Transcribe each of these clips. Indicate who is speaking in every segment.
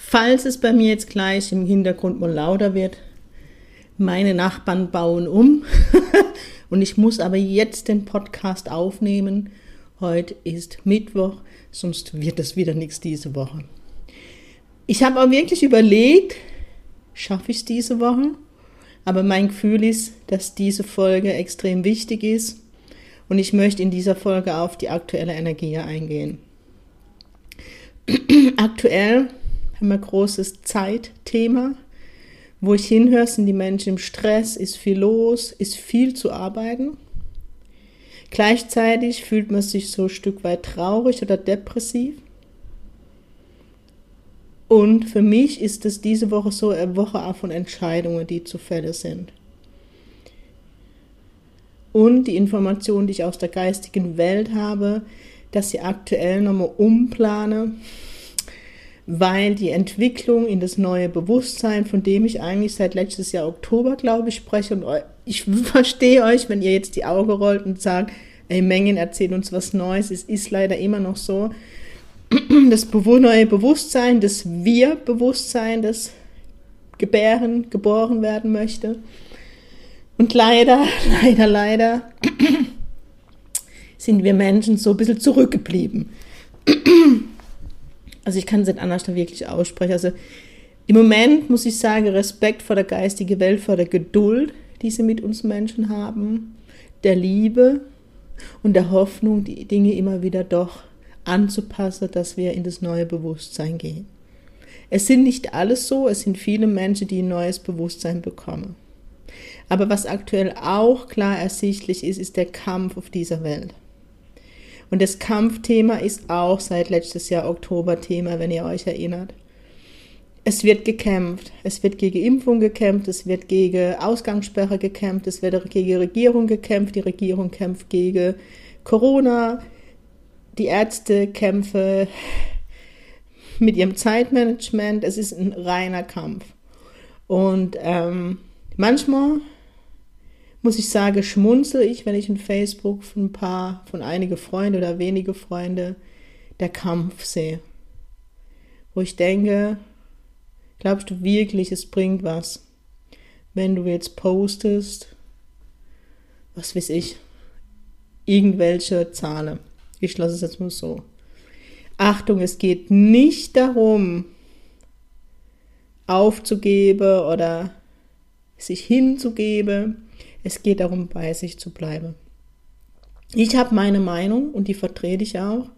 Speaker 1: Falls es bei mir jetzt gleich im Hintergrund mal lauter wird, meine Nachbarn bauen um und ich muss aber jetzt den Podcast aufnehmen. Heute ist Mittwoch, sonst wird das wieder nichts diese Woche. Ich habe auch wirklich überlegt, schaffe ich es diese Woche? Aber mein Gefühl ist, dass diese Folge extrem wichtig ist und ich möchte in dieser Folge auf die aktuelle Energie eingehen. Aktuell haben wir großes Zeitthema. Wo ich hinhöre, sind die Menschen im Stress, ist viel los, ist viel zu arbeiten. Gleichzeitig fühlt man sich so ein Stück weit traurig oder depressiv. Und für mich ist es diese Woche so eine Woche auch von Entscheidungen, die zu fällen sind. Und die Information, die ich aus der geistigen Welt habe, dass sie aktuell nochmal umplane, weil die Entwicklung in das neue Bewusstsein, von dem ich eigentlich seit letztes Jahr Oktober, glaube ich, spreche, und ich verstehe euch, wenn ihr jetzt die Augen rollt und sagt, ey, Mengen erzählt uns was Neues, es ist leider immer noch so, das neue Bewusstsein, das Wir-Bewusstsein, das gebären, geboren werden möchte. Und leider, leider, leider sind wir Menschen so ein bisschen zurückgeblieben. Also ich kann es nicht anders wirklich aussprechen. Also im Moment muss ich sagen, Respekt vor der geistigen Welt, vor der Geduld, die sie mit uns Menschen haben, der Liebe und der Hoffnung, die Dinge immer wieder doch anzupassen, dass wir in das neue Bewusstsein gehen. Es sind nicht alles so, es sind viele Menschen, die ein neues Bewusstsein bekommen. Aber was aktuell auch klar ersichtlich ist, ist der Kampf auf dieser Welt. Und das Kampfthema ist auch seit letztes Jahr Oktober Thema, wenn ihr euch erinnert. Es wird gekämpft. Es wird gegen Impfung gekämpft, es wird gegen Ausgangssperre gekämpft, es wird gegen Regierung gekämpft, die Regierung kämpft gegen Corona, die Ärzte kämpfen mit ihrem Zeitmanagement. Es ist ein reiner Kampf. Und ähm, manchmal muss ich sagen, schmunzel ich, wenn ich in Facebook von ein paar, von einige Freunde oder wenige Freunde der Kampf sehe. Wo ich denke, glaubst du wirklich, es bringt was, wenn du jetzt postest, was weiß ich, irgendwelche Zahlen. Ich lasse es jetzt mal so. Achtung, es geht nicht darum, aufzugeben oder sich hinzugeben, es geht darum, bei sich zu bleiben. Ich habe meine Meinung und die vertrete ich auch,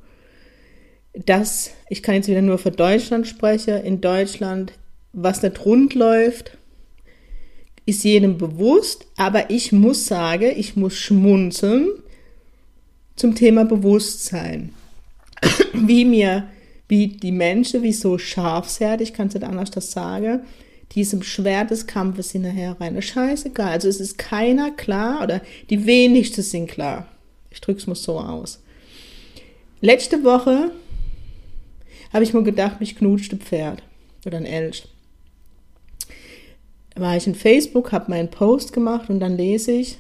Speaker 1: dass, ich kann jetzt wieder nur für Deutschland sprechen, in Deutschland, was nicht rund läuft, ist jedem bewusst, aber ich muss sagen, ich muss schmunzeln zum Thema Bewusstsein. Wie mir, wie die Menschen, wie so scharfsherdig, ich kann es nicht anders das sagen, diesem Schwert des Kampfes hinterher rein. Scheißegal. Also es ist keiner klar oder die wenigsten sind klar. Ich drück's mal so aus. Letzte Woche habe ich mir gedacht, mich knutscht ein Pferd oder ein Elch. Da war ich in Facebook, habe meinen Post gemacht und dann lese ich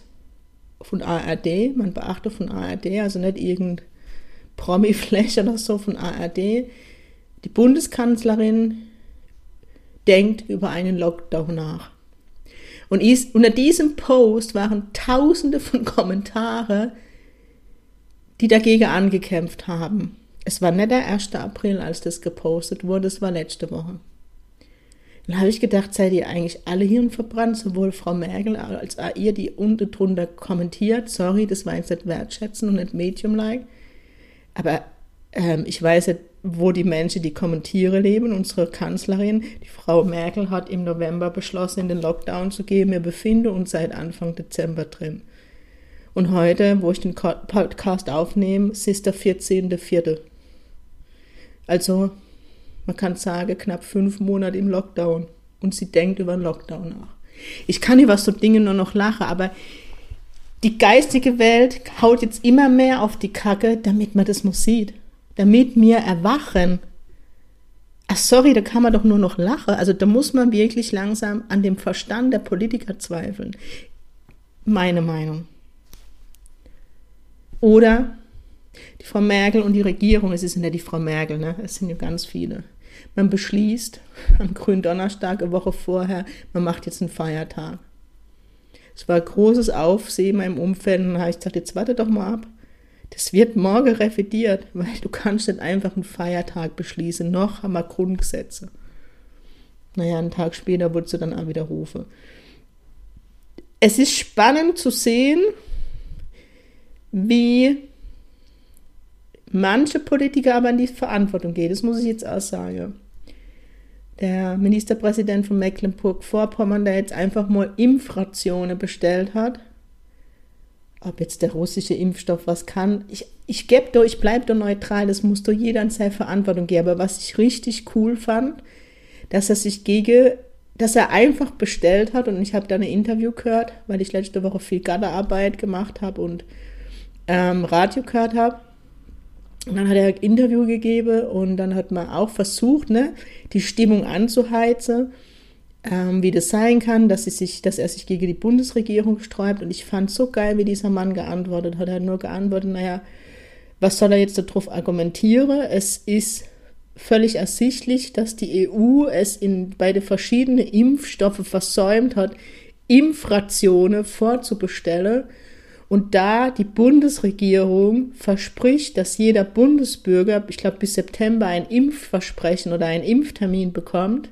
Speaker 1: von ARD, man beachte von ARD, also nicht irgendein Promi-Fläche oder so von ARD, die Bundeskanzlerin denkt über einen Lockdown nach. Und ist, unter diesem Post waren tausende von Kommentare, die dagegen angekämpft haben. Es war nicht der 1. April, als das gepostet wurde, es war letzte Woche. Dann habe ich gedacht, seid ihr eigentlich alle Hirn verbrannt, sowohl Frau Merkel als auch ihr, die unten drunter kommentiert. Sorry, das war jetzt nicht wertschätzen und nicht Medium-like. Aber ähm, ich weiß nicht, wo die Menschen, die kommentiere, leben. Unsere Kanzlerin, die Frau Merkel, hat im November beschlossen, in den Lockdown zu gehen. Wir befinden uns seit Anfang Dezember drin. Und heute, wo ich den Podcast aufnehme, ist der 14.04. Also man kann sagen, knapp fünf Monate im Lockdown und sie denkt über den Lockdown nach. Ich kann über so Dinge nur noch lachen, aber die geistige Welt haut jetzt immer mehr auf die Kacke, damit man das noch sieht. Damit wir erwachen. Ach sorry, da kann man doch nur noch lachen. Also da muss man wirklich langsam an dem Verstand der Politiker zweifeln. Meine Meinung. Oder die Frau Merkel und die Regierung, es ist ja die Frau Merkel, ne? es sind ja ganz viele. Man beschließt am Gründonnerstag, eine Woche vorher, man macht jetzt einen Feiertag. Es war großes Aufsehen im Umfeld und dann habe ich gesagt, jetzt warte doch mal ab. Das wird morgen revidiert, weil du kannst nicht einfach einen Feiertag beschließen. Noch haben wir Grundgesetze. Naja, einen Tag später wurde sie dann auch wieder rufen. Es ist spannend zu sehen, wie manche Politiker aber in die Verantwortung gehen. Das muss ich jetzt auch sagen. Der Ministerpräsident von Mecklenburg-Vorpommern, der jetzt einfach mal Impfrationen bestellt hat, ob jetzt der russische Impfstoff was kann, ich, ich gebe doch, ich bleibe doch neutral, das muss doch jeder in seine Verantwortung geben. Aber was ich richtig cool fand, dass er sich gegen, dass er einfach bestellt hat und ich habe da ein Interview gehört, weil ich letzte Woche viel Gatterarbeit gemacht habe und ähm, Radio gehört habe. Und dann hat er ein Interview gegeben und dann hat man auch versucht, ne, die Stimmung anzuheizen, ähm, wie das sein kann, dass, sie sich, dass er sich gegen die Bundesregierung sträubt. Und ich fand so geil, wie dieser Mann geantwortet hat. Er hat nur geantwortet, naja, was soll er jetzt darauf argumentieren? Es ist völlig ersichtlich, dass die EU es in, bei den verschiedenen Impfstoffen versäumt hat, Impfrationen vorzubestellen und da die Bundesregierung verspricht, dass jeder Bundesbürger, ich glaube bis September ein Impfversprechen oder einen Impftermin bekommt,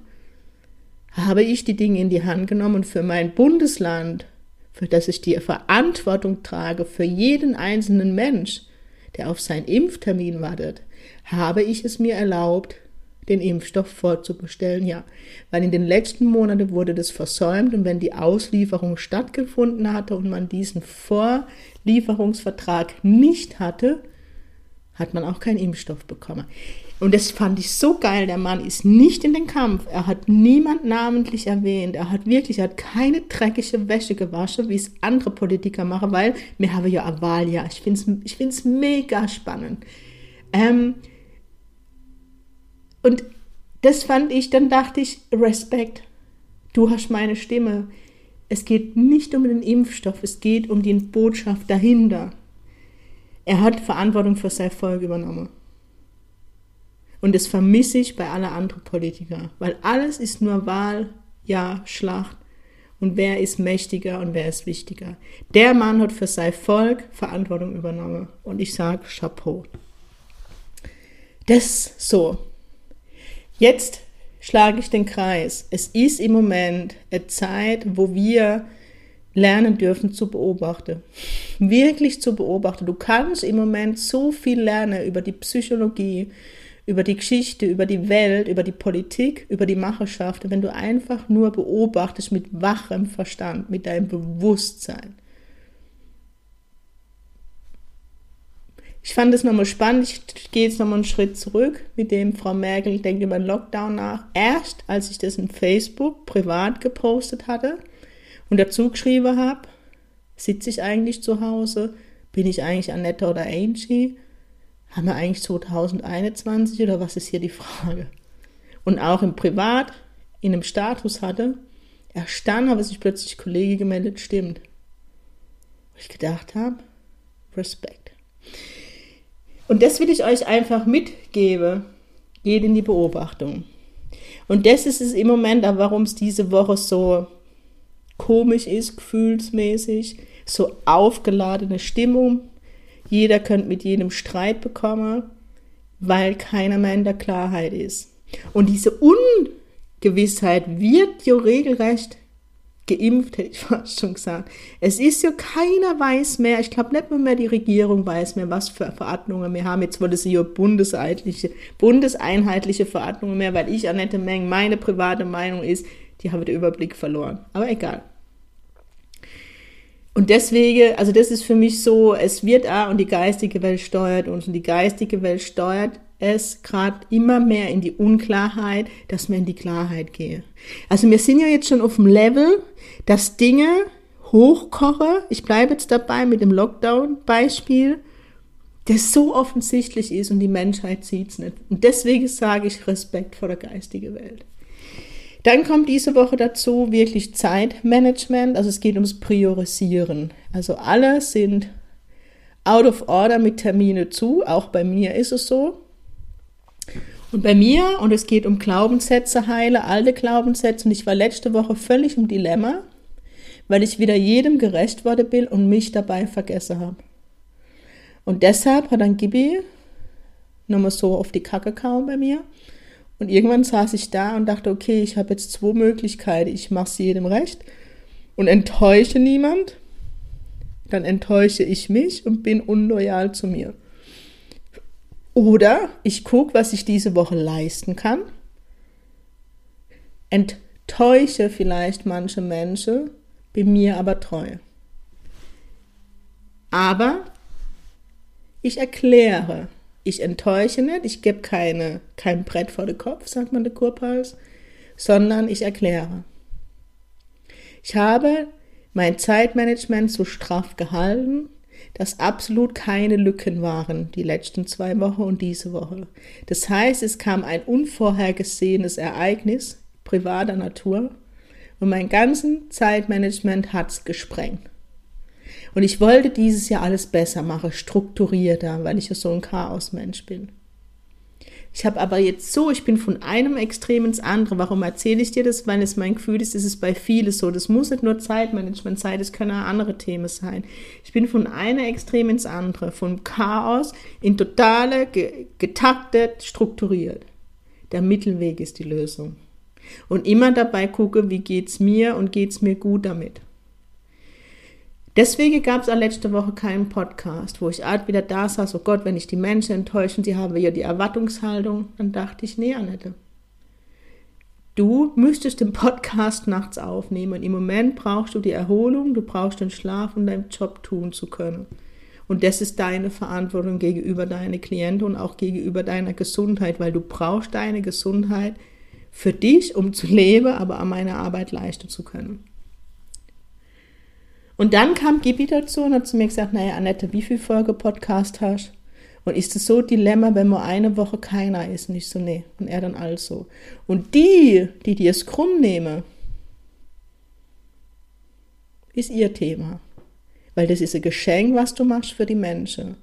Speaker 1: habe ich die Dinge in die Hand genommen und für mein Bundesland, für das ich die Verantwortung trage, für jeden einzelnen Mensch, der auf seinen Impftermin wartet, habe ich es mir erlaubt, den Impfstoff vorzubestellen, ja. Weil in den letzten Monaten wurde das versäumt und wenn die Auslieferung stattgefunden hatte und man diesen Vorlieferungsvertrag nicht hatte, hat man auch keinen Impfstoff bekommen. Und das fand ich so geil. Der Mann ist nicht in den Kampf. Er hat niemand namentlich erwähnt. Er hat wirklich, er hat keine dreckige Wäsche gewaschen, wie es andere Politiker machen, weil wir haben ja eine Wahl, ja. Ich finde es ich find's mega spannend. Ähm, und das fand ich, dann dachte ich, Respekt, du hast meine Stimme. Es geht nicht um den Impfstoff, es geht um die Botschaft dahinter. Er hat Verantwortung für sein Volk übernommen. Und das vermisse ich bei aller anderen Politiker, weil alles ist nur Wahl, ja, Schlacht. Und wer ist mächtiger und wer ist wichtiger? Der Mann hat für sein Volk Verantwortung übernommen. Und ich sage Chapeau. Das so. Jetzt schlage ich den Kreis. Es ist im Moment eine Zeit, wo wir lernen dürfen zu beobachten. Wirklich zu beobachten. Du kannst im Moment so viel lernen über die Psychologie, über die Geschichte, über die Welt, über die Politik, über die Macherschaft, wenn du einfach nur beobachtest mit wachem Verstand, mit deinem Bewusstsein. Ich fand es nochmal spannend. Ich gehe jetzt nochmal einen Schritt zurück mit dem Frau Merkel denkt über den Lockdown nach. Erst als ich das in Facebook privat gepostet hatte und dazu geschrieben habe, sitze ich eigentlich zu Hause, bin ich eigentlich Annette oder Angie? Haben wir eigentlich 2021 oder was ist hier die Frage? Und auch im Privat, in einem Status hatte, erstanden habe sich plötzlich Kollege gemeldet, stimmt. Wo ich gedacht habe, Respekt. Und das will ich euch einfach mitgeben. Geht in die Beobachtung. Und das ist es im Moment, warum es diese Woche so komisch ist, gefühlsmäßig, so aufgeladene Stimmung. Jeder könnte mit jedem Streit bekommen, weil keiner mehr in der Klarheit ist. Und diese Ungewissheit wird ja regelrecht geimpft, hätte ich fast schon gesagt. Es ist ja keiner weiß mehr, ich glaube nicht mehr die Regierung weiß mehr, was für Verordnungen wir haben. Jetzt wurde sie ja bundeseinheitliche, bundeseinheitliche Verordnungen mehr, weil ich, Annette Meng, meine private Meinung ist, die habe den Überblick verloren. Aber egal. Und deswegen, also das ist für mich so, es wird auch und die geistige Welt steuert uns und die geistige Welt steuert es gerade immer mehr in die Unklarheit, dass wir in die Klarheit gehen. Also wir sind ja jetzt schon auf dem Level, dass Dinge hochkochen. Ich bleibe jetzt dabei mit dem Lockdown-Beispiel, der so offensichtlich ist und die Menschheit sieht es nicht. Und deswegen sage ich Respekt vor der geistigen Welt. Dann kommt diese Woche dazu wirklich Zeitmanagement, also es geht ums Priorisieren. Also alle sind out of order mit Termine zu, auch bei mir ist es so. Und bei mir, und es geht um Glaubenssätze heile, alte Glaubenssätze, und ich war letzte Woche völlig im Dilemma, weil ich wieder jedem gerecht worden bin und mich dabei vergessen habe. Und deshalb hat dann Gibi nochmal so auf die Kacke kaum bei mir. Und irgendwann saß ich da und dachte, okay, ich habe jetzt zwei Möglichkeiten. Ich mache es jedem recht und enttäusche niemand. Dann enttäusche ich mich und bin unloyal zu mir. Oder ich gucke, was ich diese Woche leisten kann, enttäusche vielleicht manche Menschen, bin mir aber treu. Aber ich erkläre, ich enttäusche nicht, ich gebe keine, kein Brett vor den Kopf, sagt man der Kurpals, sondern ich erkläre. Ich habe mein Zeitmanagement so straff gehalten, dass absolut keine Lücken waren, die letzten zwei Wochen und diese Woche. Das heißt, es kam ein unvorhergesehenes Ereignis privater Natur und mein ganzen Zeitmanagement hat's gesprengt. Und ich wollte dieses Jahr alles besser machen, strukturierter, weil ich ja so ein Chaosmensch bin. Ich habe aber jetzt so, ich bin von einem Extrem ins andere. Warum erzähle ich dir das? Weil es mein Gefühl ist, es ist bei vielen so. Das muss nicht nur Zeitmanagement sein, das können auch andere Themen sein. Ich bin von einem Extrem ins andere, vom Chaos in totale, getaktet, strukturiert. Der Mittelweg ist die Lösung. Und immer dabei gucke, wie geht's mir und geht's mir gut damit. Deswegen gab es letzte Woche keinen Podcast, wo ich art wieder da saß, oh Gott, wenn ich die Menschen enttäusche, sie haben ja die Erwartungshaltung, dann dachte ich, nee, Annette, du müsstest den Podcast nachts aufnehmen. Im Moment brauchst du die Erholung, du brauchst den Schlaf, um deinen Job tun zu können. Und das ist deine Verantwortung gegenüber deinen Klienten und auch gegenüber deiner Gesundheit, weil du brauchst deine Gesundheit für dich, um zu leben, aber an meiner Arbeit leisten zu können. Und dann kam Gibi dazu und hat zu mir gesagt, naja, Annette, wie viel Folge Podcast hast? Und ist es so Dilemma, wenn nur eine Woche keiner ist? Und ich so, nee. Und er dann also. Und die, die dir es krumm nehmen, ist ihr Thema. Weil das ist ein Geschenk, was du machst für die Menschen.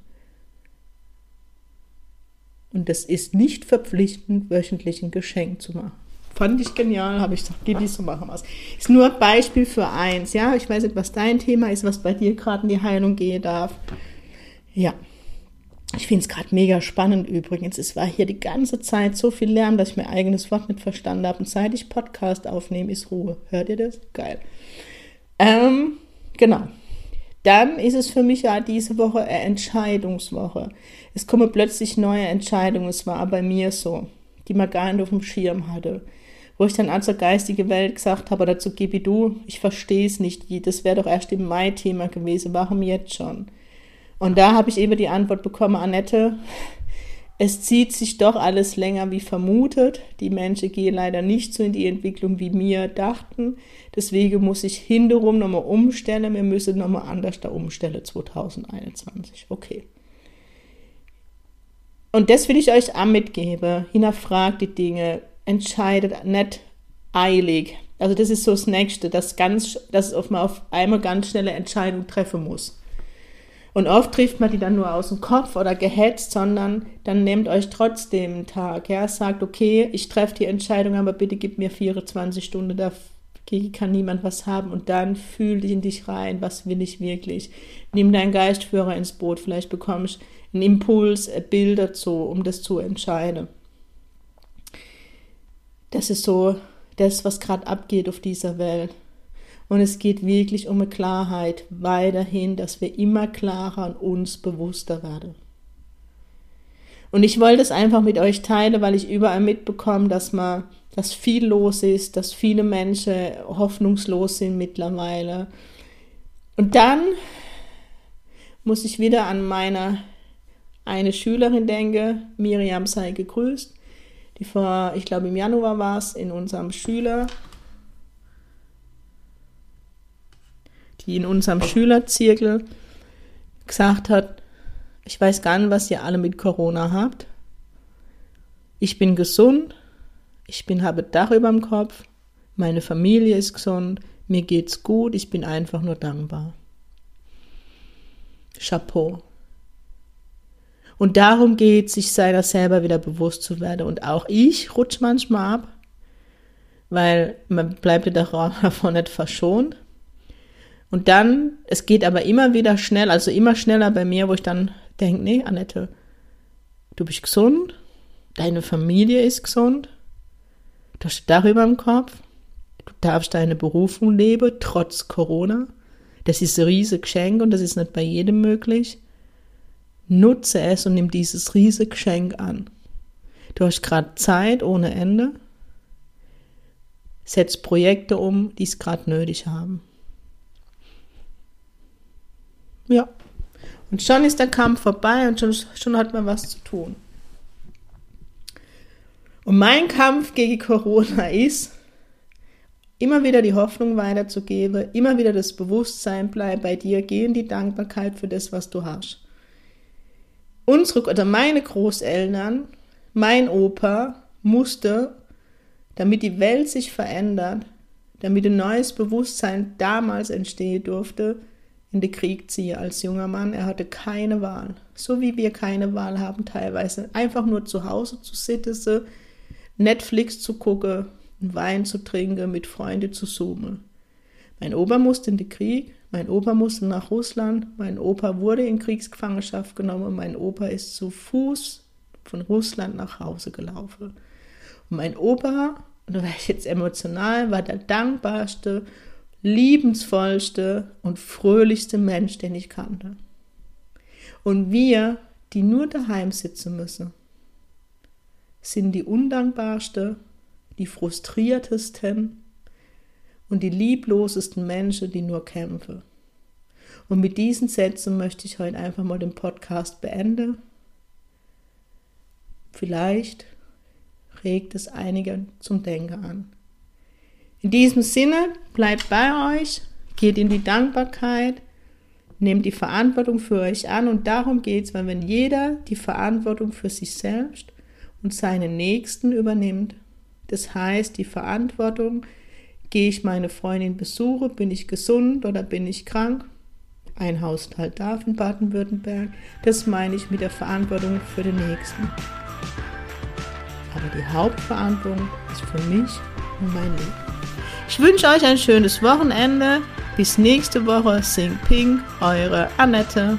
Speaker 1: Und das ist nicht verpflichtend, wöchentlich ein Geschenk zu machen. Fand ich genial, habe ich gesagt, Gibi, so machen es. Ist nur Beispiel für eins, ja. Ich weiß nicht, was dein Thema ist, was bei dir gerade in die Heilung gehen darf. Ja. Ich finde es gerade mega spannend übrigens. Es war hier die ganze Zeit so viel Lärm, dass ich mein eigenes Wort nicht verstanden habe. Und seit ich Podcast aufnehme, ist Ruhe. Hört ihr das? Geil. Ähm, genau. Dann ist es für mich ja diese Woche eine Entscheidungswoche. Es kommen plötzlich neue Entscheidungen. Es war bei mir so, die man gar nicht auf dem Schirm hatte wo ich dann an zur geistige Welt gesagt habe, dazu Gibi du, ich verstehe es nicht, das wäre doch erst im Mai Thema gewesen, warum jetzt schon? Und da habe ich eben die Antwort bekommen, Annette, es zieht sich doch alles länger wie vermutet. Die Menschen gehen leider nicht so in die Entwicklung, wie wir dachten. Deswegen muss ich hinterrum nochmal umstellen. Wir müssen nochmal anders da umstellen 2021. Okay. Und das will ich euch auch mitgeben. Hinterfragt die Dinge entscheidet nicht eilig. Also das ist so das Nächste, dass, ganz, dass man auf einmal ganz schnelle Entscheidungen treffen muss. Und oft trifft man die dann nur aus dem Kopf oder gehetzt, sondern dann nehmt euch trotzdem einen Tag. Ja, sagt, okay, ich treffe die Entscheidung, aber bitte gib mir 24 Stunden, dagegen kann niemand was haben. Und dann fühl dich in dich rein, was will ich wirklich. Nimm deinen Geistführer ins Boot, vielleicht bekommst du einen Impuls, ein Bild dazu, um das zu entscheiden. Das ist so das, was gerade abgeht auf dieser Welt. Und es geht wirklich um eine Klarheit weiterhin, dass wir immer klarer und uns bewusster werden. Und ich wollte es einfach mit euch teilen, weil ich überall mitbekomme, dass man, dass viel los ist, dass viele Menschen hoffnungslos sind mittlerweile. Und dann muss ich wieder an meine eine Schülerin denken, Miriam sei gegrüßt, die vor, ich glaube im Januar war es, in unserem Schüler, die in unserem Schülerzirkel gesagt hat, ich weiß gar nicht, was ihr alle mit Corona habt. Ich bin gesund, ich bin, habe Dach über dem Kopf, meine Familie ist gesund, mir geht's gut, ich bin einfach nur dankbar. Chapeau. Und darum geht sich seiner selber wieder bewusst zu werden. Und auch ich rutsche manchmal ab, weil man bleibt ja davon nicht verschont. Und dann, es geht aber immer wieder schnell, also immer schneller bei mir, wo ich dann denke, nee, Annette, du bist gesund, deine Familie ist gesund, du hast darüber im Kopf, du darfst deine Berufung leben, trotz Corona. Das ist ein riesiges Geschenk und das ist nicht bei jedem möglich. Nutze es und nimm dieses riesige Geschenk an. Du hast gerade Zeit ohne Ende. Setz Projekte um, die es gerade nötig haben. Ja. Und schon ist der Kampf vorbei und schon, schon hat man was zu tun. Und mein Kampf gegen Corona ist, immer wieder die Hoffnung weiterzugeben, immer wieder das Bewusstsein bleibt bei dir, geh in die Dankbarkeit für das, was du hast. Unsere oder meine Großeltern, mein Opa musste, damit die Welt sich verändert, damit ein neues Bewusstsein damals entstehen durfte, in den Krieg ziehen als junger Mann. Er hatte keine Wahl. So wie wir keine Wahl haben teilweise. Einfach nur zu Hause zu sitzen, Netflix zu gucken, Wein zu trinken, mit Freunden zu zoomen. Mein Opa musste in den Krieg, mein Opa musste nach Russland, mein Opa wurde in Kriegsgefangenschaft genommen, mein Opa ist zu Fuß von Russland nach Hause gelaufen. Und mein Opa, und da war ich jetzt emotional, war der dankbarste, liebensvollste und fröhlichste Mensch, den ich kannte. Und wir, die nur daheim sitzen müssen, sind die undankbarste, die frustriertesten und die lieblosesten Menschen, die nur kämpfen. Und mit diesen Sätzen möchte ich heute einfach mal den Podcast beenden. Vielleicht regt es einige zum Denken an. In diesem Sinne, bleibt bei euch, geht in die Dankbarkeit, nehmt die Verantwortung für euch an und darum geht es, weil wenn jeder die Verantwortung für sich selbst und seinen Nächsten übernimmt, das heißt die Verantwortung, gehe ich meine Freundin besuche, bin ich gesund oder bin ich krank, ein Haushalt darf in Baden-Württemberg, das meine ich mit der Verantwortung für den Nächsten. Aber die Hauptverantwortung ist für mich und mein Leben. Ich wünsche euch ein schönes Wochenende. Bis nächste Woche. Sing Ping, eure Annette.